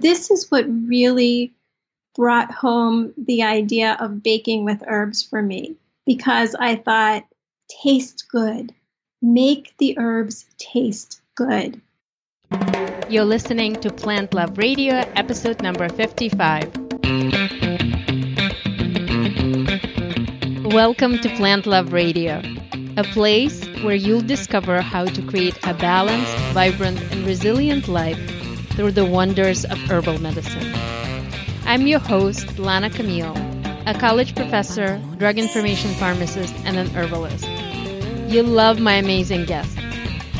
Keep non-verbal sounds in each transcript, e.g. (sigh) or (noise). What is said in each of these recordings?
This is what really brought home the idea of baking with herbs for me because I thought, taste good, make the herbs taste good. You're listening to Plant Love Radio, episode number 55. Welcome to Plant Love Radio, a place where you'll discover how to create a balanced, vibrant, and resilient life through the wonders of herbal medicine. I'm your host, Lana Camille, a college professor, drug information pharmacist, and an herbalist. You'll love my amazing guests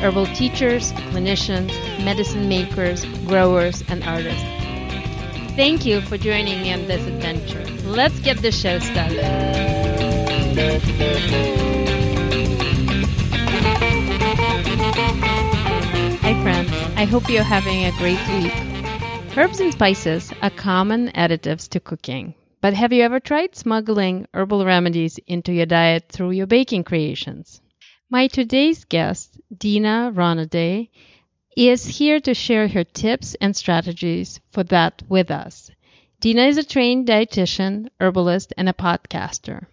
herbal teachers, clinicians, medicine makers, growers, and artists. Thank you for joining me on this adventure. Let's get the show started. I hope you're having a great week. Herbs and spices are common additives to cooking. But have you ever tried smuggling herbal remedies into your diet through your baking creations? My today's guest, Dina Ronaday, is here to share her tips and strategies for that with us. Dina is a trained dietitian, herbalist, and a podcaster.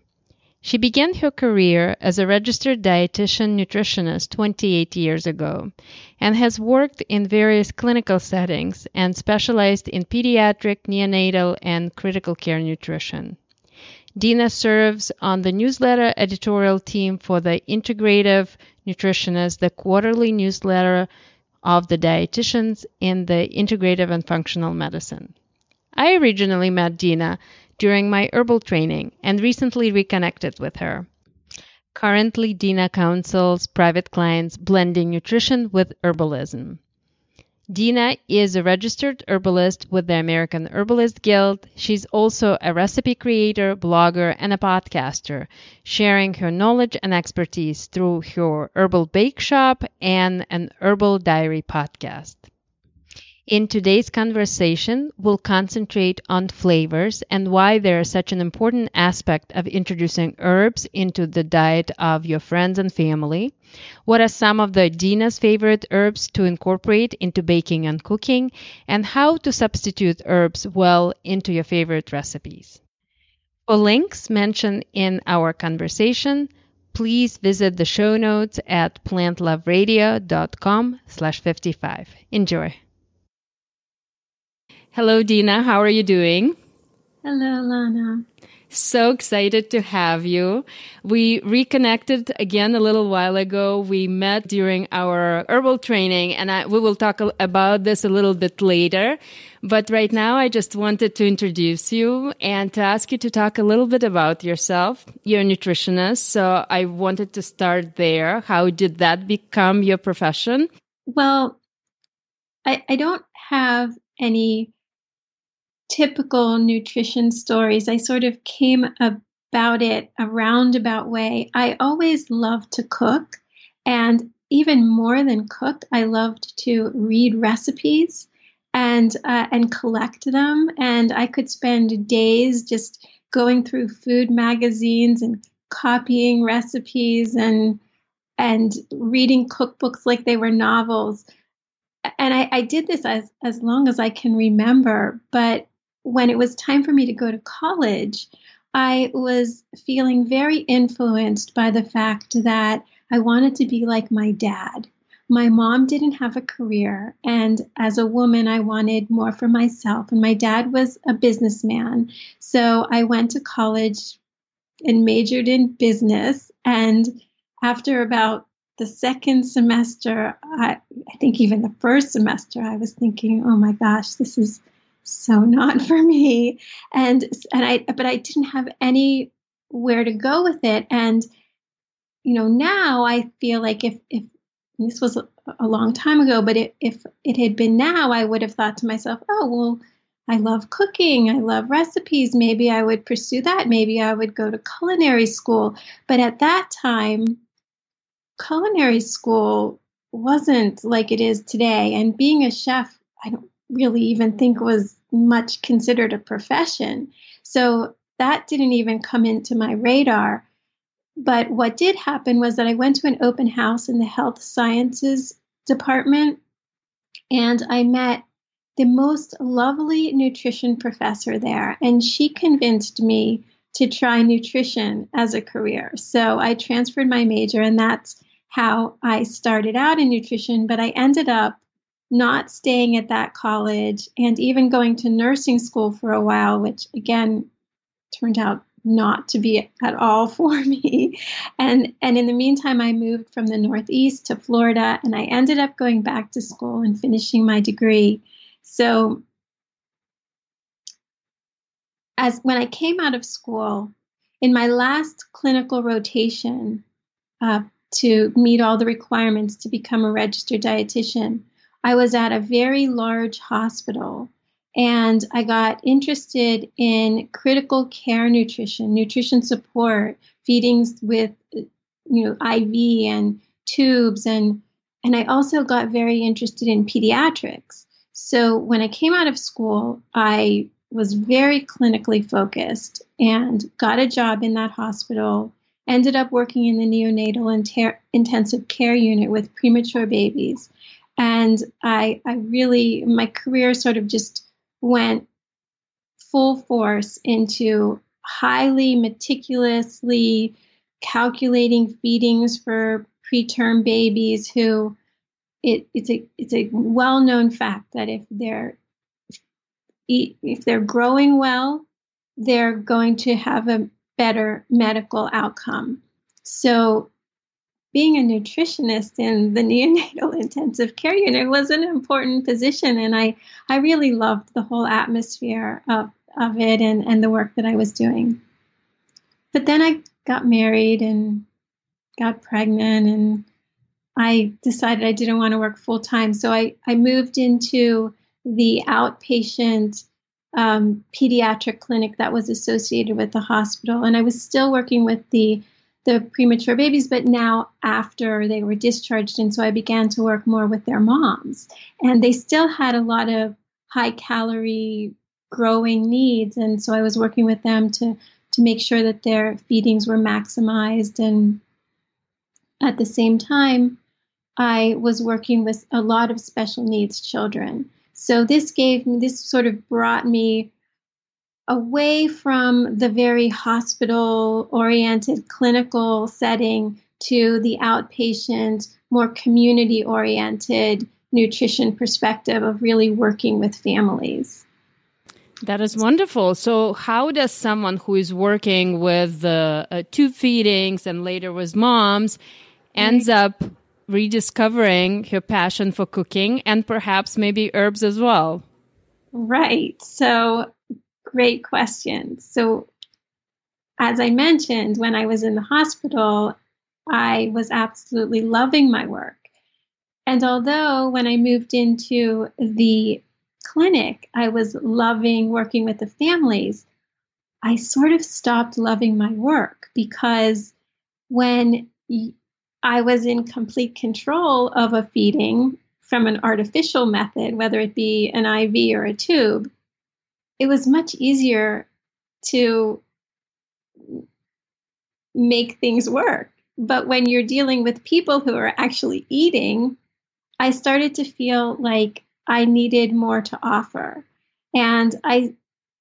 She began her career as a registered dietitian nutritionist 28 years ago and has worked in various clinical settings and specialized in pediatric, neonatal, and critical care nutrition. Dina serves on the newsletter editorial team for the Integrative Nutritionist, the quarterly newsletter of the dietitians in the integrative and functional medicine. I originally met Dina during my herbal training and recently reconnected with her. Currently, Dina counsels private clients blending nutrition with herbalism. Dina is a registered herbalist with the American Herbalist Guild. She's also a recipe creator, blogger, and a podcaster, sharing her knowledge and expertise through her Herbal Bake Shop and an Herbal Diary podcast. In today's conversation, we'll concentrate on flavors and why they're such an important aspect of introducing herbs into the diet of your friends and family. What are some of the Dina's favorite herbs to incorporate into baking and cooking, and how to substitute herbs well into your favorite recipes. For links mentioned in our conversation, please visit the show notes at plantloveradio.com slash 55. Enjoy. Hello, Dina. How are you doing? Hello, Lana. So excited to have you. We reconnected again a little while ago. We met during our herbal training, and I, we will talk about this a little bit later. But right now, I just wanted to introduce you and to ask you to talk a little bit about yourself. You're a nutritionist, so I wanted to start there. How did that become your profession? Well, I, I don't have any typical nutrition stories. I sort of came about it a roundabout way. I always loved to cook, and even more than cook, I loved to read recipes and uh, and collect them. And I could spend days just going through food magazines and copying recipes and and reading cookbooks like they were novels. And I, I did this as as long as I can remember. But when it was time for me to go to college, I was feeling very influenced by the fact that I wanted to be like my dad. My mom didn't have a career, and as a woman, I wanted more for myself. And my dad was a businessman. So I went to college and majored in business. And after about the second semester, I, I think even the first semester, I was thinking, oh my gosh, this is so not (laughs) for me. And and i but i didn't have anywhere to go with it. And you know now i feel like if if this was a, a long time ago but it, if it had been now i would have thought to myself oh well i love cooking. I love recipes. Maybe i would pursue that. Maybe i would go to culinary school. But at that time culinary school wasn't like it is today. And being a chef i don't really even think was much considered a profession. So that didn't even come into my radar. But what did happen was that I went to an open house in the health sciences department and I met the most lovely nutrition professor there, and she convinced me to try nutrition as a career. So I transferred my major, and that's how I started out in nutrition. But I ended up not staying at that college and even going to nursing school for a while, which again turned out not to be at all (laughs) for me. And and in the meantime I moved from the Northeast to Florida and I ended up going back to school and finishing my degree. So as when I came out of school, in my last clinical rotation uh, to meet all the requirements to become a registered dietitian, I was at a very large hospital and I got interested in critical care nutrition, nutrition support, feedings with you know IV and tubes and and I also got very interested in pediatrics. So when I came out of school, I was very clinically focused and got a job in that hospital. Ended up working in the neonatal and intensive care unit with premature babies. And I, I really, my career sort of just went full force into highly meticulously calculating feedings for preterm babies who it, it's a it's a well-known fact that if they're if they're growing well, they're going to have a better medical outcome. So being a nutritionist in the neonatal (laughs) intensive care unit was an important position and I, I really loved the whole atmosphere of, of it and, and the work that I was doing. But then I got married and got pregnant and I decided I didn't want to work full time. So I, I moved into the outpatient um, pediatric clinic that was associated with the hospital. And I was still working with the the premature babies, but now after they were discharged. And so I began to work more with their moms. And they still had a lot of high calorie growing needs. And so I was working with them to, to make sure that their feedings were maximized. And at the same time, I was working with a lot of special needs children. So this gave me, this sort of brought me away from the very hospital oriented clinical setting to the outpatient, more community oriented nutrition perspective of really working with families. That is wonderful. So, how does someone who is working with the uh, tube feedings and later with moms ends up rediscovering her passion for cooking and perhaps maybe herbs as well? Right. So, Great question. So, as I mentioned, when I was in the hospital, I was absolutely loving my work. And although when I moved into the clinic, I was loving working with the families, I sort of stopped loving my work because when I was in complete control of a feeding from an artificial method, whether it be an IV or a tube, it was much easier to make things work. But when you're dealing with people who are actually eating, I started to feel like I needed more to offer. And I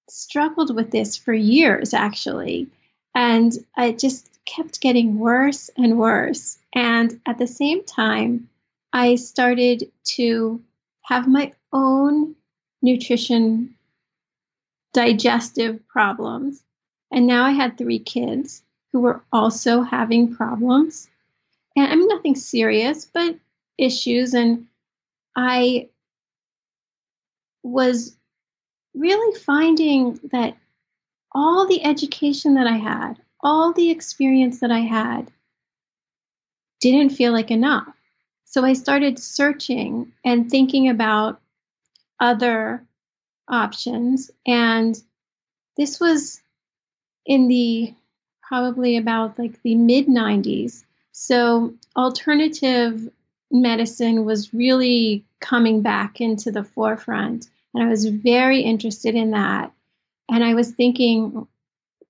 struggled with this for years, actually. And I just kept getting worse and worse. And at the same time, I started to have my own nutrition digestive problems. And now I had three kids who were also having problems. And I mean, nothing serious, but issues. And I was really finding that all the education that I had, all the experience that I had, didn't feel like enough. So I started searching and thinking about other options. And this was in the probably about like the mid 90s. So alternative medicine was really coming back into the forefront. And I was very interested in that. And I was thinking,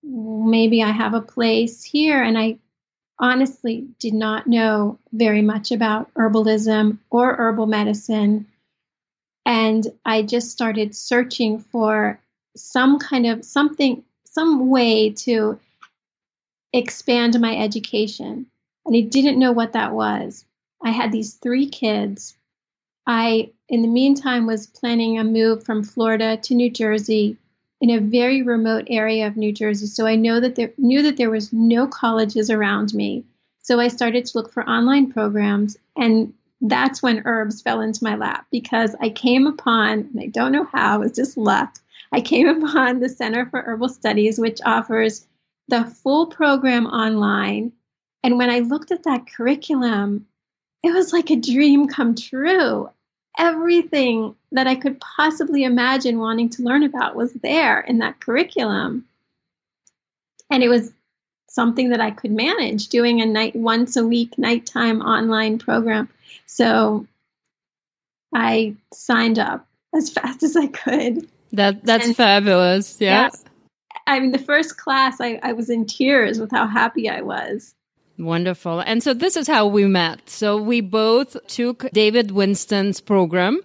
maybe I have a place here. And I honestly did not know very much about herbalism or herbal medicine. And I just started searching for some kind of something, some way to expand my education. And I didn't know what that was. I had these three kids. I, in the meantime, was planning a move from Florida to New Jersey in a very remote area of New Jersey. So I know that there, knew that there was no colleges around me. So I started to look for online programs, and that's when herbs fell into my lap because I came upon, and I don't know how, it was just luck. I came (laughs) upon the Center for Herbal Studies, which offers the full program online. And when I looked at that curriculum, it was like a dream come true everything that I could possibly imagine wanting to learn about was there in that curriculum. And it was something that I could manage doing a night once a week nighttime online program. So I signed up as (laughs) fast as I could. That that's and, fabulous. Yeah. I mean the first class I, I was in tears with how happy I was. Wonderful. And so this is how we met. So we both took David Winston's program.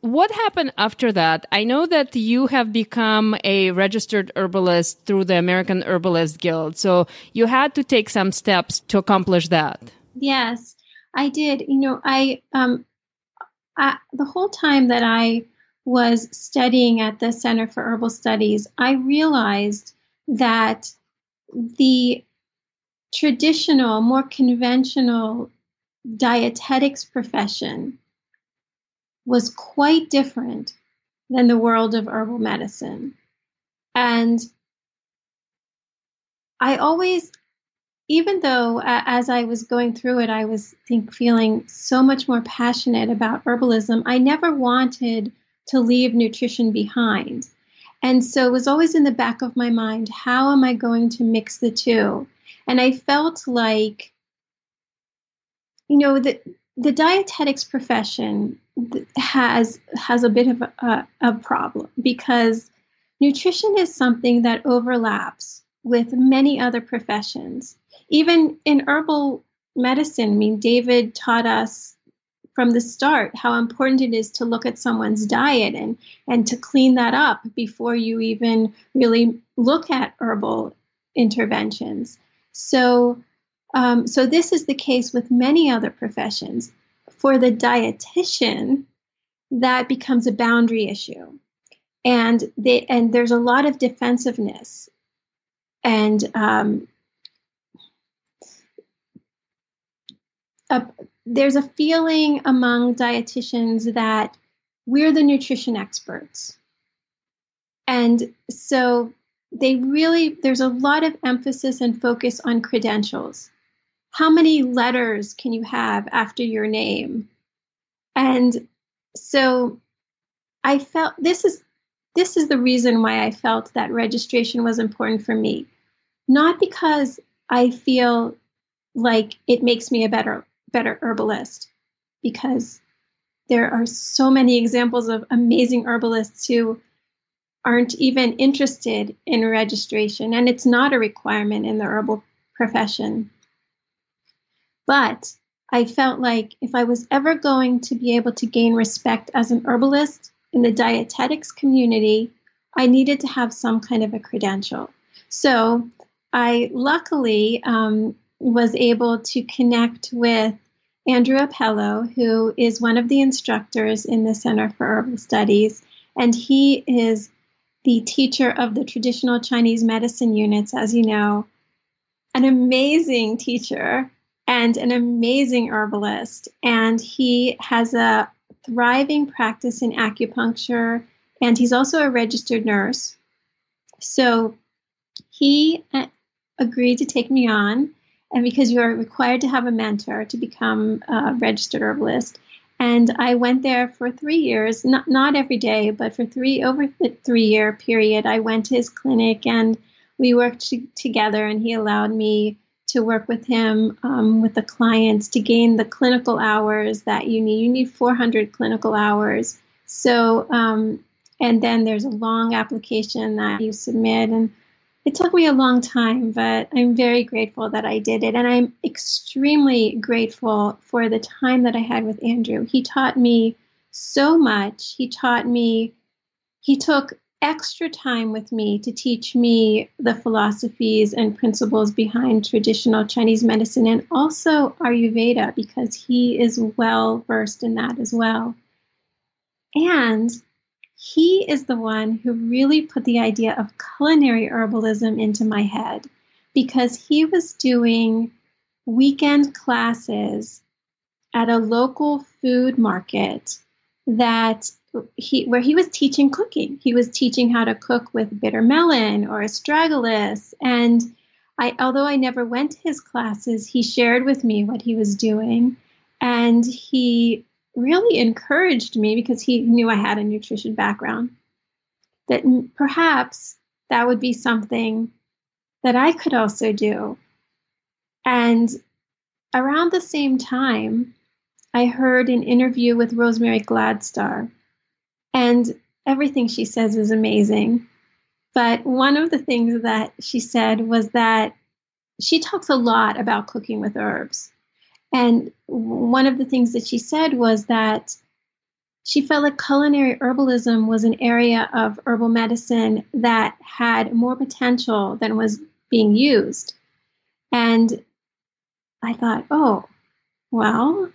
What happened after that? I know that you have become a registered herbalist through the American Herbalist Guild. So you had to take some steps to accomplish that. Yes, I did. You know, I, um, I, the whole time that I was studying at the Center for Herbal Studies, I realized that the traditional, more conventional dietetics profession was quite different than the world of herbal medicine. And I always, even though uh, as I was going through it, I was think feeling so much more passionate about herbalism, I never wanted to leave nutrition behind. And so it was always in the back of my mind how am I going to mix the two? And I felt like, you know, the, the dietetics profession has has a bit of a, a problem because nutrition is something that overlaps with many other professions. Even in herbal medicine, I mean, David taught us from the start how important it is to look at someone's diet and and to clean that up before you even really look at herbal interventions. So, um, so this is the case with many other professions. For the dietitian, that becomes a boundary issue, and they and there's a lot of defensiveness, and um, a, there's a feeling among dietitians that we're the nutrition experts, and so they really, there's a lot of emphasis and focus on credentials. How many letters can you have after your name? And so I felt this is this is the reason why I felt that registration was important for me. Not because I feel like it makes me a better better herbalist because there are so many examples of amazing herbalists who aren't even interested in registration, and it's not a requirement in the herbal profession. But I felt like if I was ever going to be able to gain respect as an herbalist in the dietetics community, I needed to have some kind of a credential. So I luckily um, was able to connect with Andrew Appello, who is one of the instructors in the Center for Herbal Studies, and he is the teacher of the traditional Chinese medicine units, as you know, an amazing teacher and an amazing herbalist. And he has a thriving practice in acupuncture, and he's also a registered nurse. So he uh, agreed to take me on. And because you are required to have a mentor to become a registered herbalist, and I went there for three years, not, not every day, but for three over the three year period. I went to his clinic and we worked together, and he allowed me to work with him um, with the clients to gain the clinical hours that you need. You need 400 clinical hours. So, um, and then there's a long application that you submit, and it took me a long time, but I'm very grateful that I did it. And I'm extremely grateful for the time that I had with Andrew. He taught me so much. He taught me, he took extra time with me to teach me the philosophies and principles behind traditional Chinese medicine and also Ayurveda because he is well versed in that as well. And he is the one who really put the idea of culinary herbalism into my head because he was doing weekend classes at a local food market that he where he was teaching cooking. He was teaching how to cook with bitter melon or astragalus and I although I never went to his classes, he shared with me what he was doing and he really encouraged me because he knew I had a nutrition background that perhaps that would be something that I could also do. And around the same time, I heard an interview with Rosemary Gladstar, and everything she says is amazing. But one of the things that she said was that she talks a lot about cooking with herbs. And one of the things that she said was that she felt like culinary herbalism was an area of herbal medicine that had more potential than was being used. And I thought, oh, well,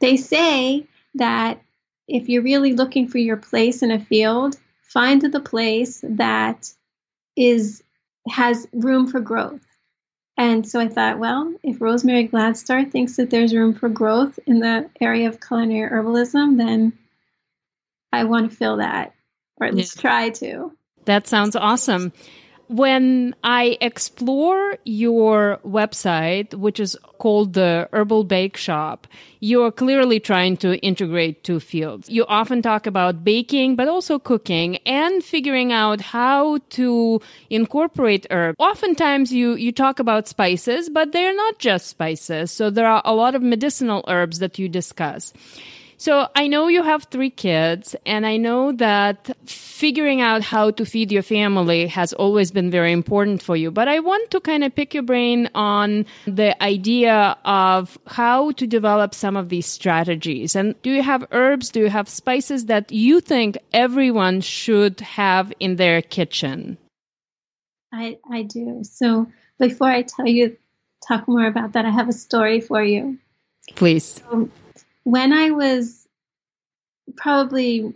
they say that if you're really looking for your place in a field, find the place that is has room for growth. And so I thought, well, if Rosemary Gladstar thinks that there's room for growth in the area of culinary herbalism, then I want to fill that, or at least try to. That sounds awesome when I explore your website, which is called the Herbal Bake Shop, you're clearly trying to integrate two fields. You often talk about baking, but also cooking and figuring out how to incorporate herb. Oftentimes you, you talk about spices, but they're not just spices. So there are a lot of medicinal herbs that you discuss. So I know you have three kids, and I know that figuring out how to feed your family has always been very important for you. But I want to kind of pick your brain on the idea of how to develop some of these strategies. And do you have herbs? Do you have spices that you think everyone should have in their kitchen? I, I do. So before I tell you, talk more about that, I have a story for you. Please. So when I was probably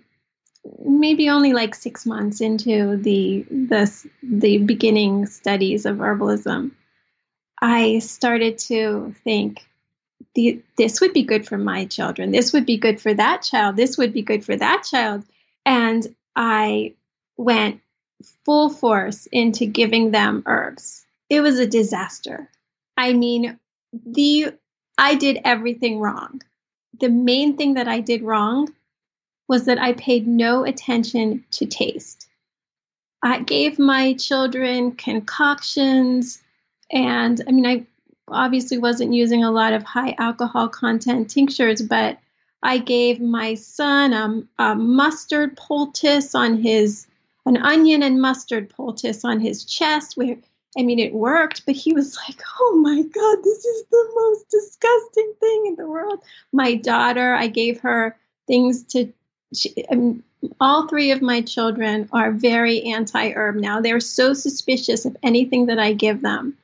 maybe only like six months into the the the beginning studies of herbalism, I started to think the, this would be good for my children. This would be good for that child. This would be good for that child. And I went full force into giving them herbs. It was a disaster. I mean, the I did everything wrong the main thing that I did wrong was that I paid no attention to taste. I gave my children concoctions, and I mean, I obviously wasn't using a lot of high alcohol content tinctures, but I gave my son a, a mustard poultice on his, an onion and mustard poultice on his chest, where I mean, it worked, but he was like, oh my God, this is the most disgusting thing in the world. My daughter, I gave her things to, she, I mean, all three of my children are very anti herb now. They're so suspicious of anything that I give them.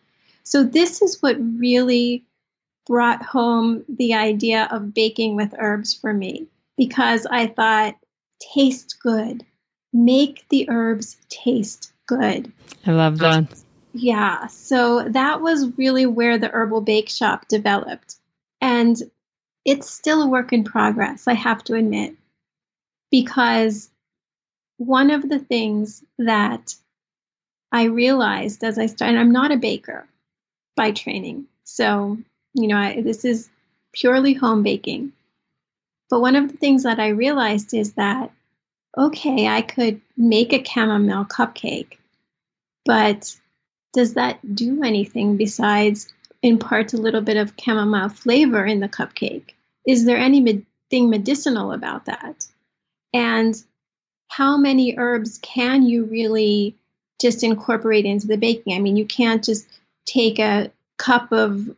So, this is what really brought home the idea of baking with herbs for me because I thought, taste good, make the herbs taste good. I love that. Yeah, so that was really where the herbal bake shop developed. And it's still a work in progress, I have to admit, because one of the things that I realized as I started, I'm not a baker by training. So, you know, I, this is purely home baking. But one of the things that I realized is that, okay, I could make a chamomile cupcake, but does that do anything besides impart a little bit of chamomile flavor in the cupcake? Is there anything medicinal about that? And how many herbs can you really just incorporate into the baking? I mean, you can't just take a cup of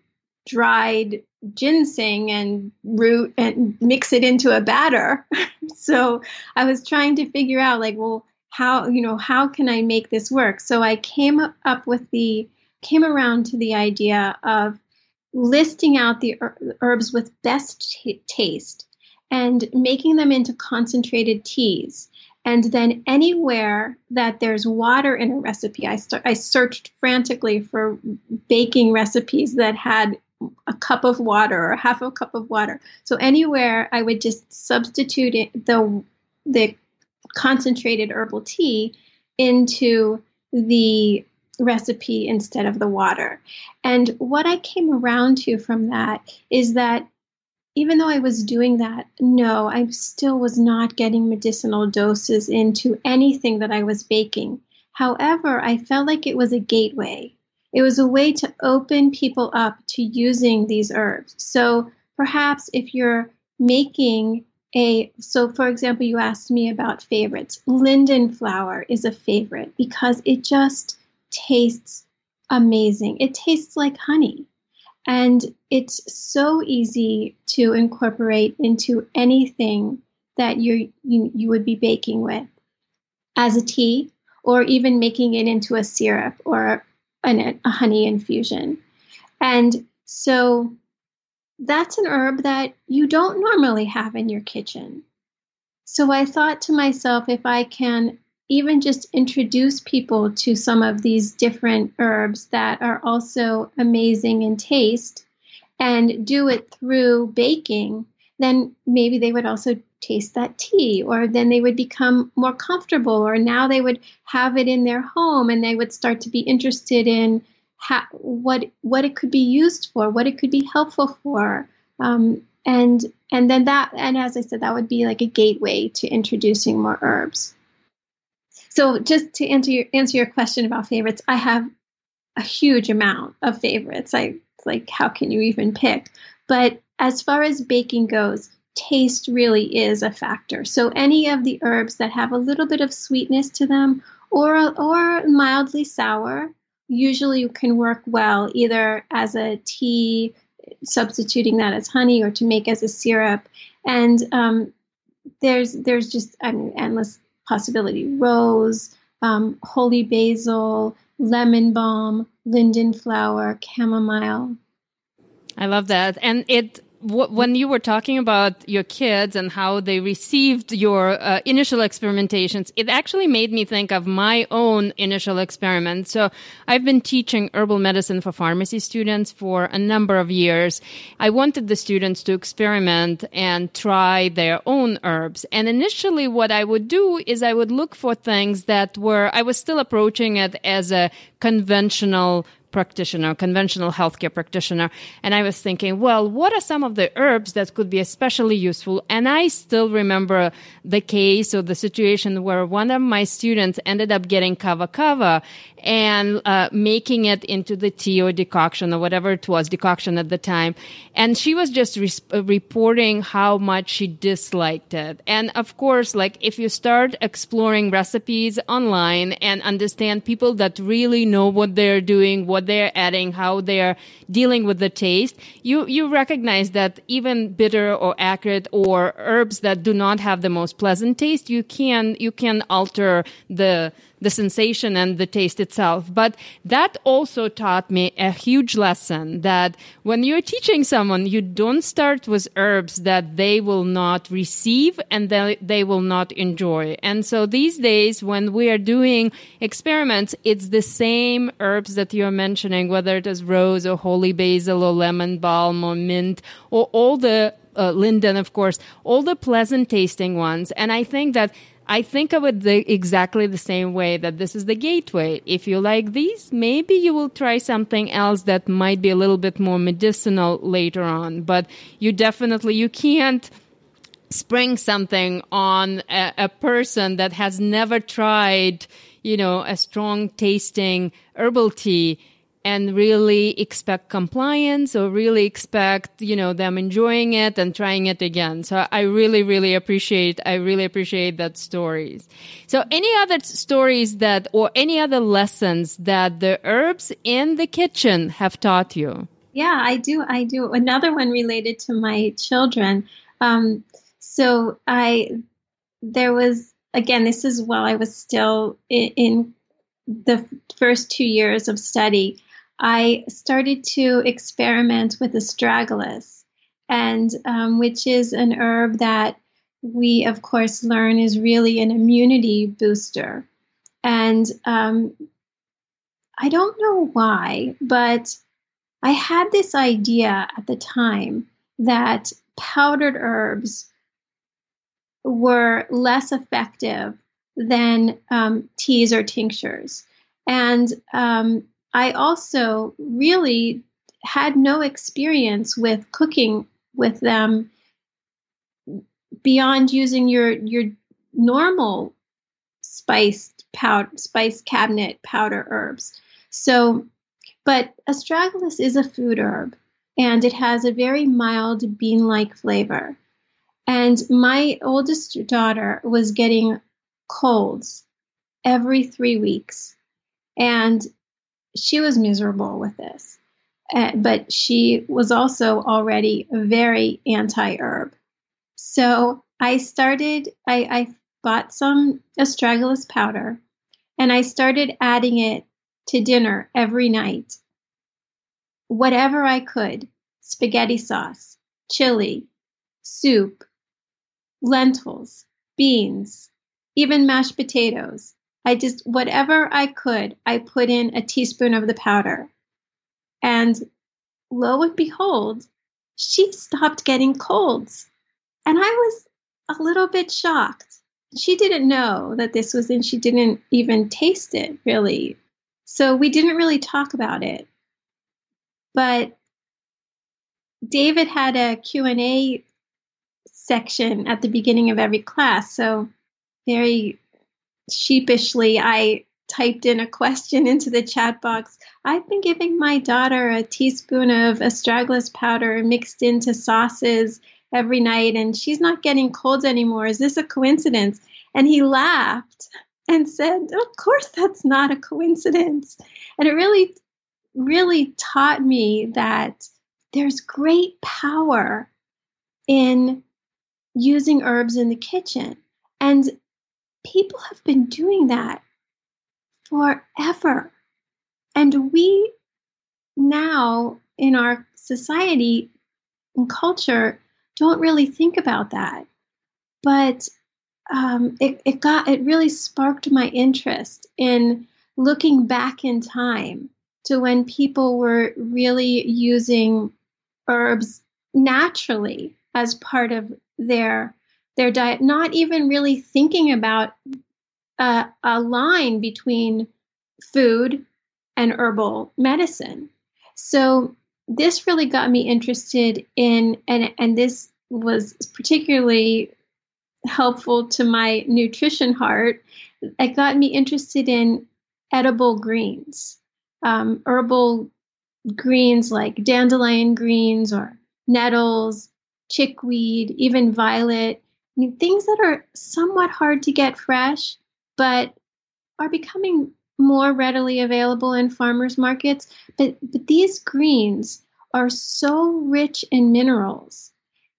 dried ginseng and root and mix it into a batter. (laughs) so I was trying to figure out like, well, how, you know, how can I make this work? So I came up with the, came around to the idea of listing out the herbs with best t- taste and making them into concentrated teas. And then anywhere that there's water in a recipe, I, start, I searched frantically for baking recipes that had a cup of water or half a cup of water. So anywhere I would just substitute the the concentrated herbal tea into the recipe instead of the water. And what I came around to from that is that even though I was doing that, no, I still was not getting medicinal doses into anything that I was baking. However, I felt like it was a gateway. It was a way to open people up to using these herbs. So perhaps if you're making a, so for example, you asked me about favorites. Linden flower is a favorite because it just tastes amazing. It tastes like honey. And it's so easy to incorporate into anything that you you, you would be baking with as a tea or even making it into a syrup or an, a honey infusion. And so that's an herb that you don't normally have in your kitchen. So I thought to myself, if I can even just introduce people to some of these different herbs that are also amazing in taste and do it through baking, then maybe they would also taste that tea or then they would become more comfortable or now they would have it in their home and they would start to be interested in how, what what it could be used for what it could be helpful for um, and and then that and as i said that would be like a gateway to introducing more herbs. So just to answer your answer your question about favorites i have a huge amount of favorites. I like how can you even pick? But as far as baking goes taste really is a factor. So any of the herbs that have a little bit of sweetness to them or or mildly sour usually you can work well either as a tea substituting that as honey or to make as a syrup. And um, there's there's just I mean, endless possibility. Rose um, holy basil lemon balm linden flower chamomile. I love that. And it when you were talking about your kids and how they received your uh, initial experimentations, it actually made me think of my own initial experiment. So I've been teaching herbal medicine for pharmacy students for a number of years. I wanted the students to experiment and try their own herbs. And initially what I would do is I would look for things that were, I was still approaching it as a conventional practitioner, conventional healthcare practitioner. And I was thinking, well, what are some of the herbs that could be especially useful? And I still remember the case or the situation where one of my students ended up getting kava kava and uh, making it into the tea or decoction or whatever it was, decoction at the time. And she was just re- uh, reporting how much she disliked it. And of course, like if you start exploring recipes online and understand people that really know what they're doing, what they're adding, how they're dealing with the taste, you, you recognize that even bitter or acrid or herbs that do not have the most pleasant taste, you can, you can alter the, the sensation and the taste itself. But that also taught me a huge lesson that when you're teaching someone, you don't start with herbs that they will not receive and they, they will not enjoy. And so these days, when we are doing experiments, it's the same herbs that you're mentioning, whether it is rose or holy basil or lemon balm or mint or all the uh, linden, of course, all the pleasant tasting ones. And I think that I think of it the, exactly the same way that this is the gateway. If you like these, maybe you will try something else that might be a little bit more medicinal later on. But you definitely, you can't spring something on a, a person that has never tried, you know, a strong tasting herbal tea and really expect compliance or really expect, you know, them enjoying it and trying it again. So I really, really appreciate, I really appreciate that stories. So any other stories that, or any other lessons that the herbs in the kitchen have taught you? Yeah, I do. I do. Another one related to my children. Um, so I, there was again. This is while I was still in, in the first two years of study. I started to experiment with astragalus, and um, which is an herb that we, of course, learn is really an immunity booster. And um, I don't know why, but I had this idea at the time that powdered herbs were less effective than um, teas or tinctures. And um, I also really had no experience with cooking with them beyond using your your normal spiced powder spice cabinet powder herbs. So, but astragalus is a food herb and it has a very mild bean-like flavor. And my oldest daughter was getting colds every 3 weeks. And she was miserable with this. Uh, but she was also already very anti herb. So I started, I, I bought some astragalus powder and I started adding it to dinner every night. Whatever I could spaghetti sauce, chili, soup, lentils, beans, even mashed potatoes. I just, whatever I could, I put in a teaspoon of the powder. And lo and behold, she stopped getting colds. And I was a little bit shocked. She didn't know that this was in, she didn't even taste it really. So we didn't really talk about it. But David had a Q&A section at the beginning of every class. So very sheepishly, I typed in a question into the chat box. I've been giving my daughter a teaspoon of astragalus powder mixed into sauces every night and she's not getting colds anymore. Is this a coincidence? And he laughed and said, Of course, that's not a coincidence. And it really, really taught me that there's great power in using herbs in the kitchen. And people have been doing that forever. And we now in our society and culture don't really think about that. But um, it, it got it really sparked my interest in looking back in time to when people were really using herbs naturally as part of their their diet, not even really thinking about a, a line between food and herbal medicine. So this really got me interested in, and and this was particularly helpful to my nutrition heart. It got me interested in edible greens, um, herbal greens like dandelion greens or nettles, chickweed, even violet. I mean, things that are somewhat hard to get fresh, but are becoming more readily available in farmers markets. But, but these greens are so rich in minerals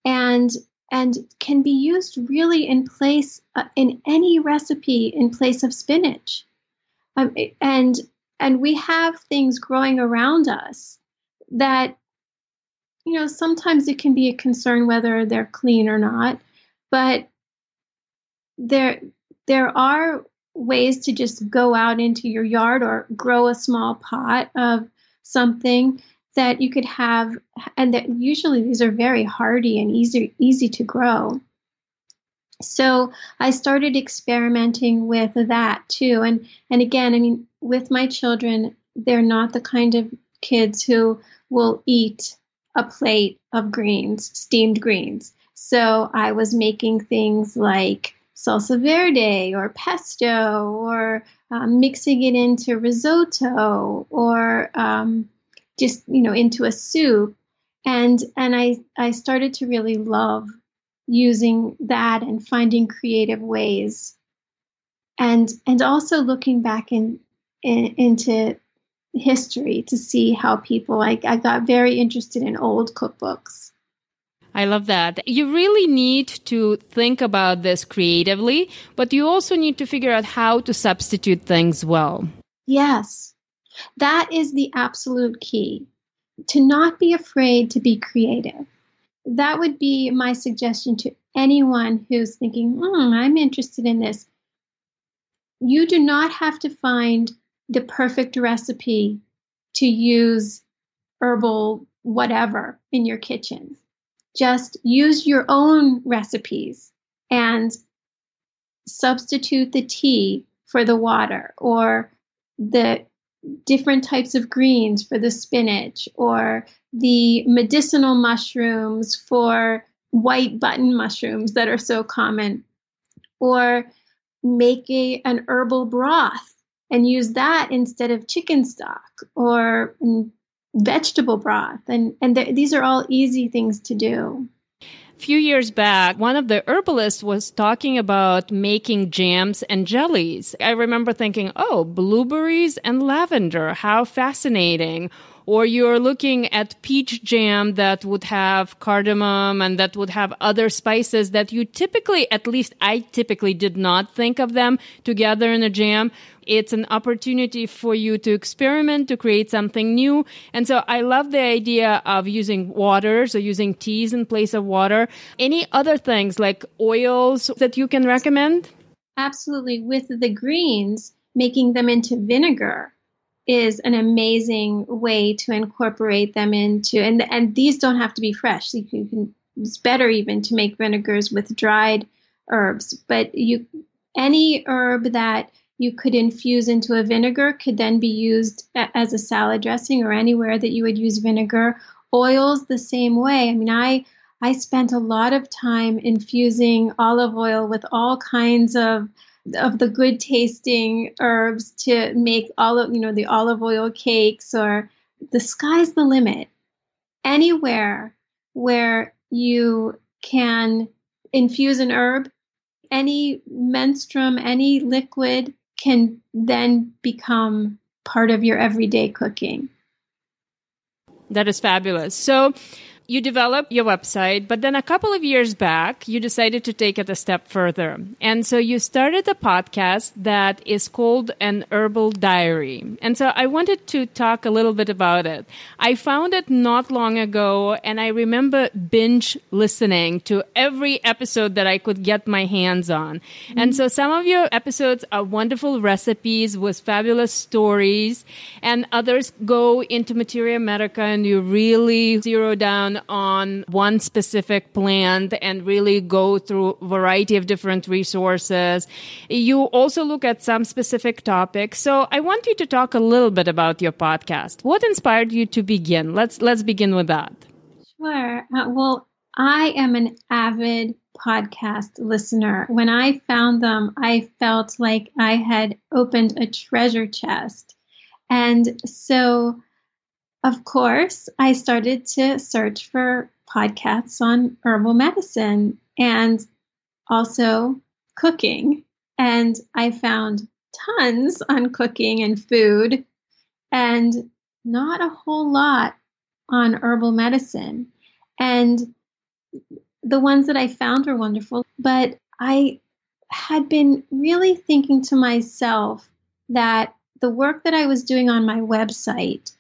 and and can be used really in place uh, in any recipe in place of spinach. Um, and and we have things growing around us that you know sometimes it can be a concern whether they're clean or not, but there there are ways to just go out into your yard or grow a small pot of something that you could have and that usually these are very hardy and easy easy to grow. So i started experimenting with that too. And and again i mean with my children they're not the kind of kids who will eat a plate of greens steamed greens so i was making things like salsa verde or pesto or um, mixing it into risotto or um, just you know into a soup and and i i started to really love using that and finding creative ways and and also looking back in, in into history to see how people like I got very interested in old cookbooks. I love that. You really need to think about this creatively, but you also need to figure out how to substitute things well. Yes. That is the absolute key. To not be afraid to be creative. That would be my suggestion to anyone who's thinking, hmm, I'm interested in this. You do not have to find the perfect recipe to use herbal whatever in your kitchen. Just use your own recipes and substitute the tea for the water or the different types of greens for the spinach or the medicinal mushrooms for white button mushrooms that are so common. Or make a, an herbal broth and use that instead of chicken stock or vegetable broth and and th- these are all easy things to do few years back, one of the herbalists was talking about making jams and jellies. I remember thinking, oh, blueberries and lavender, how fascinating or you're looking at peach jam that would have cardamom and that would have other spices that you typically, at least I typically did not think of them together in a jam. It's an opportunity for you to experiment, to create something new. And so I love the idea of using water, so using teas in place of water. Any other things like oils that you can recommend? Absolutely. With the greens, making them into vinegar is an amazing way to incorporate them into and and these don't have to be fresh you can, you can it's better even to make vinegars with dried herbs but you any herb that you could infuse into a vinegar could then be used as a salad dressing or anywhere that you would use vinegar. Oils the same way. I mean i i spent a lot of time infusing olive oil with all kinds of of the good tasting herbs to make all of you know the olive oil cakes or the sky's the limit. Anywhere where you can infuse an herb any menstruum any liquid can then become part of your everyday cooking. That is fabulous. So you developed your website, but then a couple of years back, you decided to take it a step further. And so you started a podcast that is called An Herbal Diary. And so I wanted to talk a little bit about it. I found it not long ago, and I remember binge listening to every episode that I could get my hands on. Mm-hmm. And so some of your episodes are wonderful recipes with fabulous stories, and others go into materia medica and you really zero down on one specific plant and really go through a variety of different resources. You also look at some specific topics. So I want you to talk a little bit about your podcast. What inspired you to begin? Let's let's begin with that. Sure. Uh, well, I am an avid podcast listener. When I found them, I felt like I had opened a treasure chest. And so of course, I started to search for podcasts on herbal medicine and also cooking. And I found tons on cooking and food and not a whole lot on herbal medicine. And the ones that I found were wonderful, but I had been really thinking to myself that the work that I was doing on my website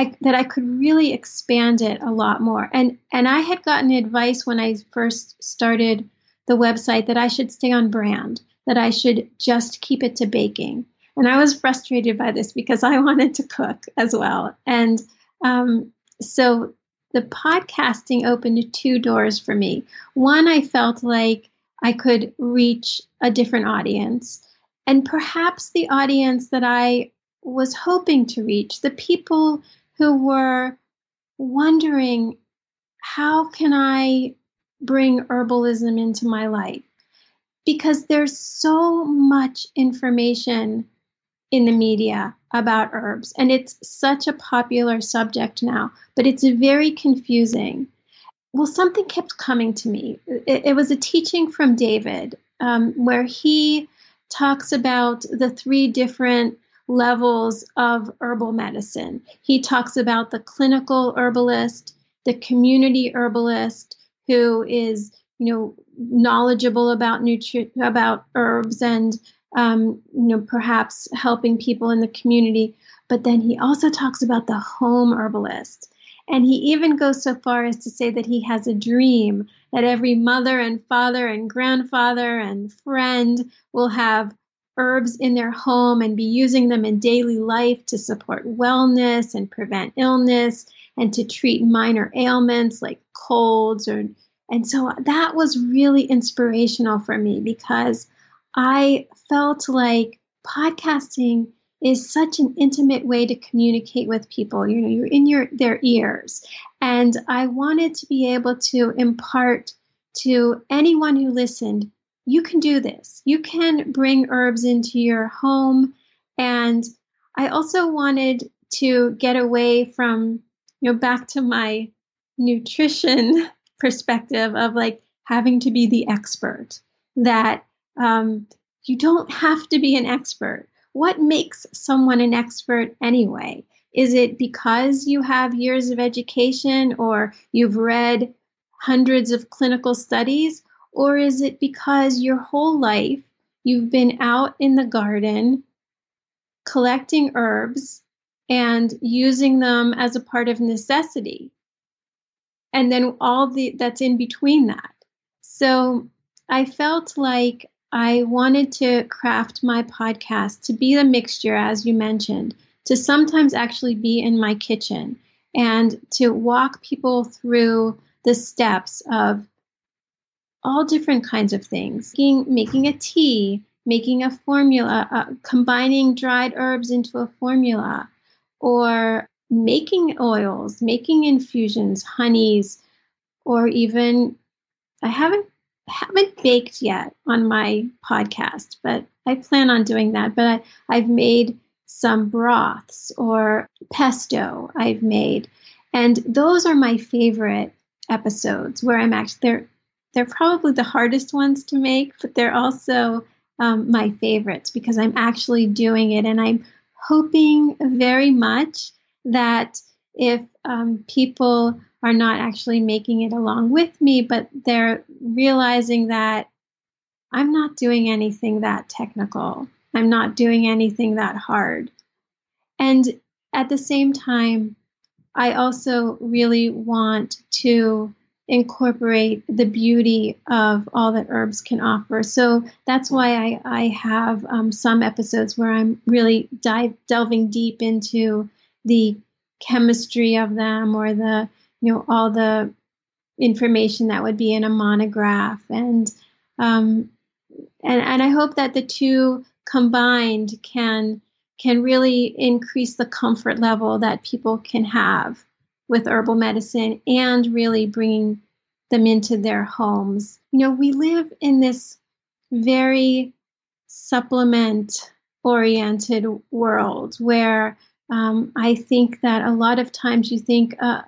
I, that I could really expand it a lot more. And and I had gotten advice when I first started the website that I should stay on brand, that I should just keep it to baking. And I was frustrated by this because I (laughs) wanted to cook as well. And um, so the podcasting opened two doors for me. One, I felt like I could reach a different audience. And perhaps the audience that I was hoping to reach, the people who were wondering how can I bring herbalism into my life? Because there's so much information in the media about herbs, and it's such a popular subject now, but it's very confusing. Well, something kept coming to me. It, it was a teaching from David um, where he talks about the three different levels of herbal medicine. He talks about the clinical herbalist, the community herbalist who is, you know, knowledgeable about nutri- about herbs and um, you know perhaps helping people in the community. But then he also talks about the home herbalist. And he even goes so far as to say that he has a dream that every mother and father and grandfather and friend will have herbs in their home and be using them in daily life to support wellness and prevent illness and to treat minor ailments like colds or and so that was really inspirational for me because I felt like podcasting is such an intimate way to communicate with people. You know, you're in your their ears. And I wanted to be able to impart to anyone who listened you can do this. You can bring herbs into your home. And I also wanted to get away from, you know, back to my nutrition (laughs) perspective of like having to be the expert, that um, you don't have to be an expert. What makes someone an expert anyway? Is it because you have years of education or you've read hundreds of clinical studies? Or is it because your whole life you've been out in the garden collecting herbs and using them as a part of necessity? And then all the that's in between that. So I felt like I wanted to craft my podcast to be the mixture, as you mentioned, to sometimes actually be in my kitchen and to walk people through the steps of all different kinds of things making, making a tea, making a formula, uh, combining dried herbs into a formula, or making oils, making infusions, honeys, or even I haven't haven't baked yet on my podcast, but I plan on doing that. But I, I've made some broths or pesto I've made. And those are my favorite episodes where I'm actually they're they're probably the hardest ones to make, but they're also um, my favorites because I'm actually doing it. And I'm hoping very much that if um, people are not actually making it along with me, but they're realizing that I'm not doing anything that technical, I'm not doing anything that hard. And at the same time, I also really want to incorporate the beauty of all that herbs can offer. So that's why I, I have um, some episodes where I'm really dive, delving deep into the chemistry of them or the, you know, all the information that would be in a monograph. And, um, and, and I hope that the two combined can, can really increase the comfort level that people can have with herbal medicine and really bringing them into their homes. You know, we live in this very supplement oriented world where um, I think that a lot of times you think, uh,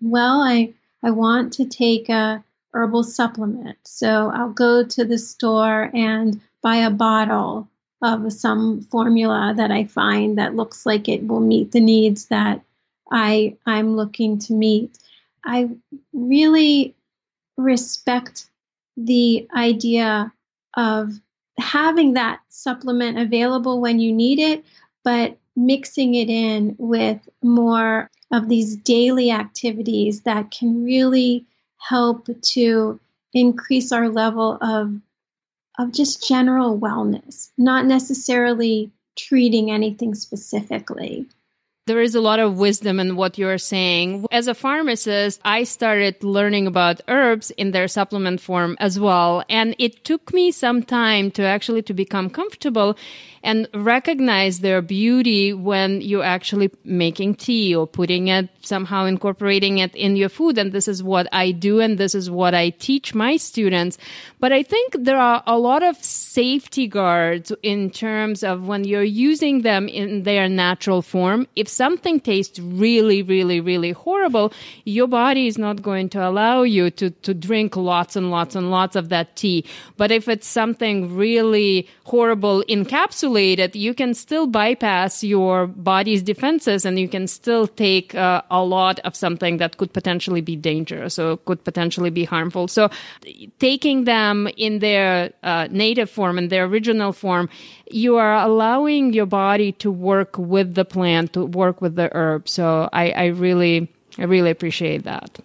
well, I, I want to take a herbal supplement. So I'll go to the store and buy a bottle of some formula that I find that looks like it will meet the needs that I I'm looking to meet. I really respect the idea of having that supplement available when you need it, but mixing it in with more of these daily activities that can really help to increase our level of of just general wellness, not necessarily treating anything specifically. There is a lot of wisdom in what you're saying. As a pharmacist, I started learning about herbs in their supplement form as well. And it took me some time to actually to become comfortable and recognize their beauty when you're actually making tea or putting it somehow incorporating it in your food. And this is what I do. And this is what I teach my students. But I think there are a lot of safety guards in terms of when you're using them in their natural form. If something tastes really, really, really horrible, your body is not going to allow you to, to drink lots and lots and lots of that tea. But if it's something really horrible encapsulated, you can still bypass your body's defenses and you can still take uh, a lot of something that could potentially be dangerous or could potentially be harmful. So taking them in their uh, native form, in their original form, you are allowing your body to work with the plant, to work with the herb. So I, I really, I really appreciate that.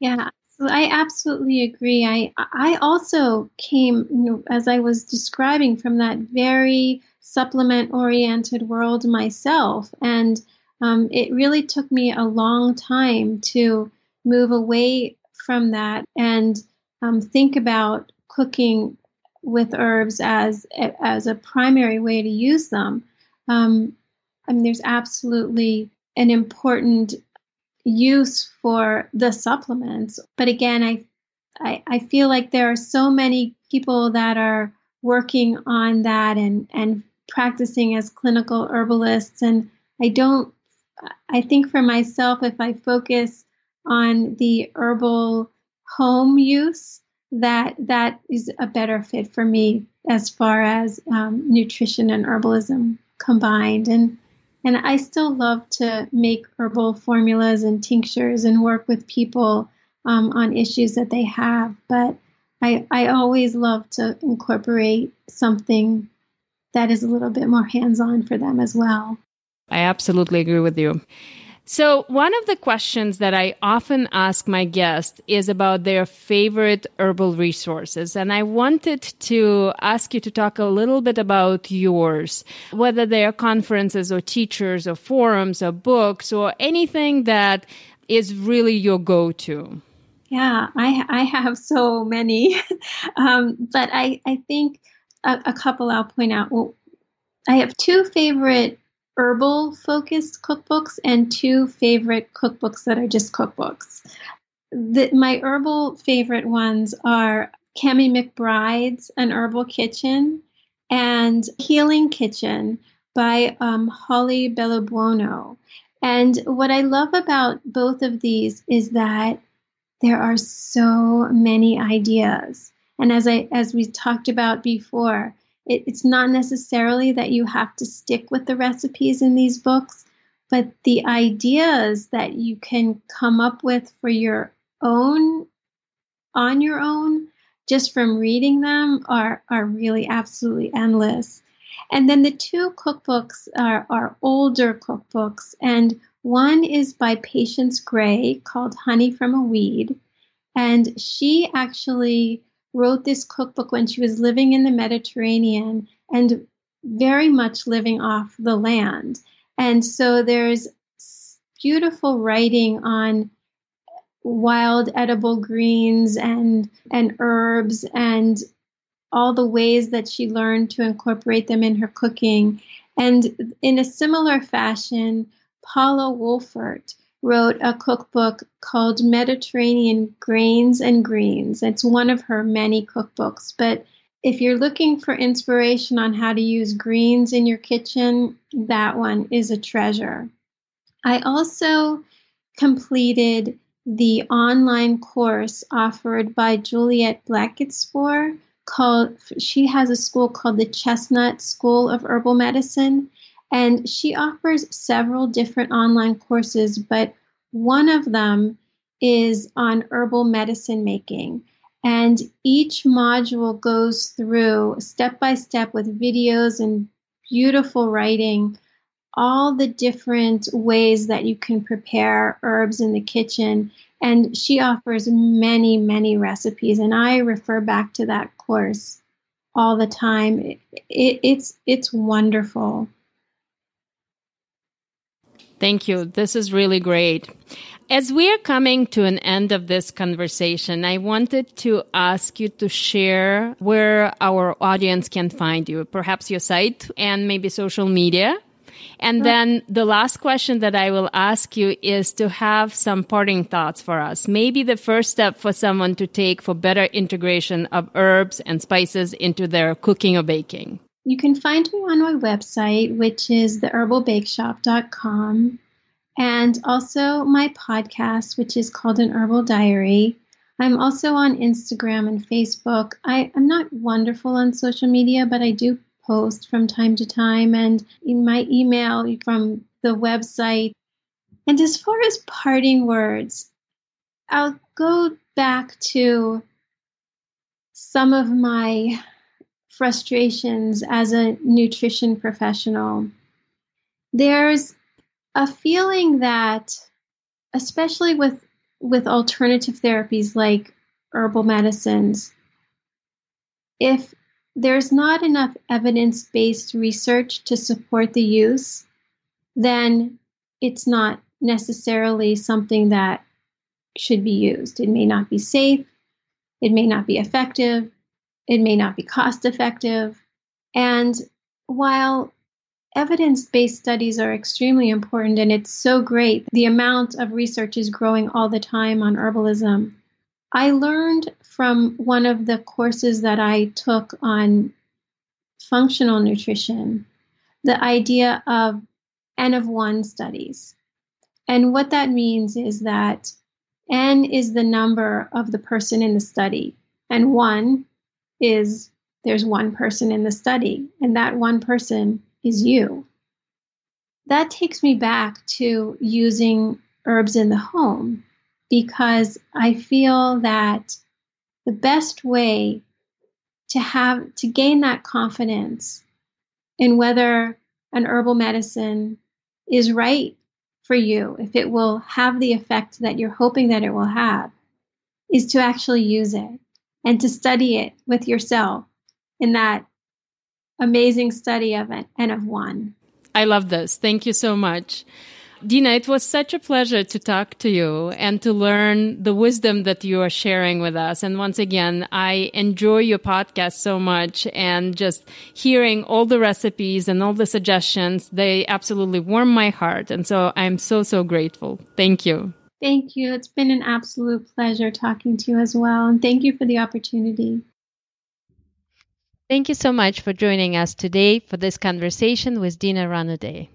Yeah, I absolutely agree. I I also came, you know, as I was describing, from that very supplement oriented world myself, and um, it really took me a long time to move away from that and um, think about cooking with herbs as as a primary way to use them. Um, I mean, there's absolutely an important use for the supplements, but again, I, I I feel like there are so many people that are working on that and and practicing as clinical herbalists, and I don't. I think for myself, if I focus on the herbal home use, that that is a better fit for me as far as um, nutrition and herbalism combined and and I still love to make herbal formulas and tinctures and work with people um, on issues that they have. But I, I always love to incorporate something that is a little bit more hands on for them as well. I absolutely agree with you. So, one of the questions that I often ask my guests is about their favorite herbal resources. And I wanted to ask you to talk a little bit about yours, whether they are conferences or teachers or forums or books or anything that is really your go to. Yeah, I, I have so many. (laughs) um, but I, I think a, a couple I'll point out. Well, I have two favorite herbal focused cookbooks and two favorite cookbooks that are just cookbooks. The, my herbal favorite ones are Cami McBride's An Herbal Kitchen and Healing Kitchen by um, Holly Bellebuono. And what I love about both of these is that there are so many ideas. And as I as we talked about before, it, it's not necessarily that you have to stick with the recipes in these books, but the ideas that you can come up with for your own, on your own, just from reading them are, are really absolutely endless. And then the two cookbooks are, are older cookbooks, and one is by Patience Gray called Honey from a Weed. And she actually wrote this cookbook when she was living in the Mediterranean and very much living off the land. And so there's beautiful writing on wild edible greens and and herbs and all the ways that she learned to incorporate them in her cooking. And in a similar fashion, Paula Wolfert wrote a cookbook called Mediterranean Grains and Greens. It's one of her many cookbooks, but if you're looking for inspiration on how to use greens in your kitchen, that one is a treasure. I also completed the online course offered by Juliet Blankespoor called she has a school called the Chestnut School of Herbal Medicine and she offers several different online courses, but one of them is on herbal medicine making. And each module goes through step by step with videos and beautiful writing all the different ways that you can prepare herbs in the kitchen. And she offers many, many recipes. And I refer back to that course all the time. It, it, it's, it's wonderful. Thank you. This is really great. As we are coming to an end of this conversation, I wanted to ask you to share where our audience can find you, perhaps your site and maybe social media. And then the last question that I will ask you is to have some parting thoughts for us. Maybe the first step for someone to take for better integration of herbs and spices into their cooking or baking. You can find me on my website, which is theherbalbakeshop.com, and also my podcast, which is called An Herbal Diary. I'm also on Instagram and Facebook. I, am not wonderful on social media, but I do post from time to time and in my email from the website. And as far as parting words, I'll go back to some of my frustrations as a nutrition professional. There's a feeling that, especially with with alternative therapies like herbal medicines, if there's not enough evidence based research to support the use, then it's not necessarily something that should be used. It may not be safe, it may not be effective, it may not be cost effective. And while evidence based studies are extremely important and it's so great, the amount of research is growing all the time on herbalism. I learned from one of the courses that I took on functional nutrition the idea of N of one studies. And what that means is that N is the number of the person in the study, and one is there's one person in the study, and that one person is you. That takes me back to using herbs in the home because I feel that the best way to have to gain that confidence in whether an herbal medicine is right for you, if it will have the effect that you're hoping that it will have, is to actually use it and to study it with yourself in that amazing study of it and of one. I love this. Thank you so much. Dina, it was such a pleasure to talk to you and to learn the wisdom that you are sharing with us. And once again, I enjoy your podcast so much and just hearing all the recipes and all the suggestions, they absolutely warm my heart. And so I'm so, so grateful. Thank you. Thank you. It's been an absolute pleasure talking to you as well. And thank you for the opportunity. Thank you so much for joining us today for this conversation with Dina Ranaday.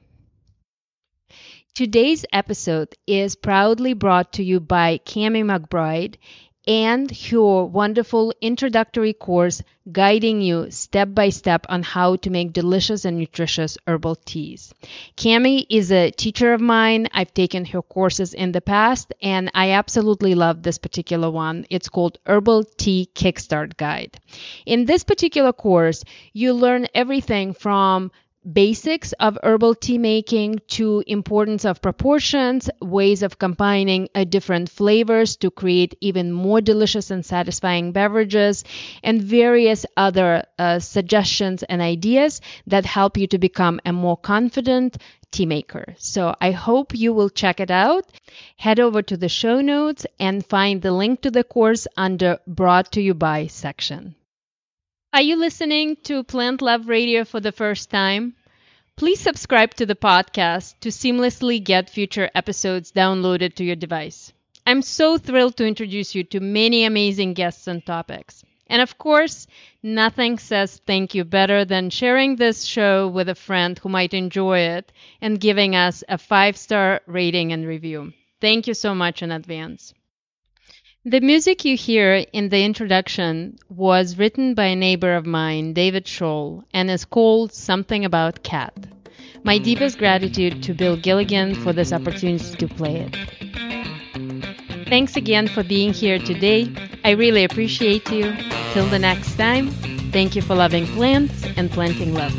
Today's episode is proudly brought to you by Cami McBride and your wonderful introductory course guiding you step by step on how to make delicious and nutritious herbal teas. Cami is a teacher of mine. I've taken her courses in the past and I absolutely love this particular one. It's called Herbal Tea Kickstart Guide. In this particular course, you learn everything from basics of herbal tea making to importance of proportions, ways of combining uh, different flavors to create even more delicious and satisfying beverages, and various other uh, suggestions and ideas that help you to become a more confident tea maker. So I hope you will check it out. Head over to the show notes and find the link to the course under brought to you by section. Are you listening to Plant Love Radio for the first time? Please subscribe to the podcast to seamlessly get future episodes downloaded to your device. I'm so thrilled to introduce you to many amazing guests and topics. And of course, nothing says thank you better than sharing this show with a friend who might enjoy it and giving us a five star rating and review. Thank you so much in advance. The music you hear in the introduction was written by a neighbor of mine, David Scholl, and is called Something About Cat. My hmm. deepest gratitude to Bill Gilligan for this opportunity to play it. Thanks again for being here today. I really appreciate you. Till the next time, thank you for loving plants and planting love.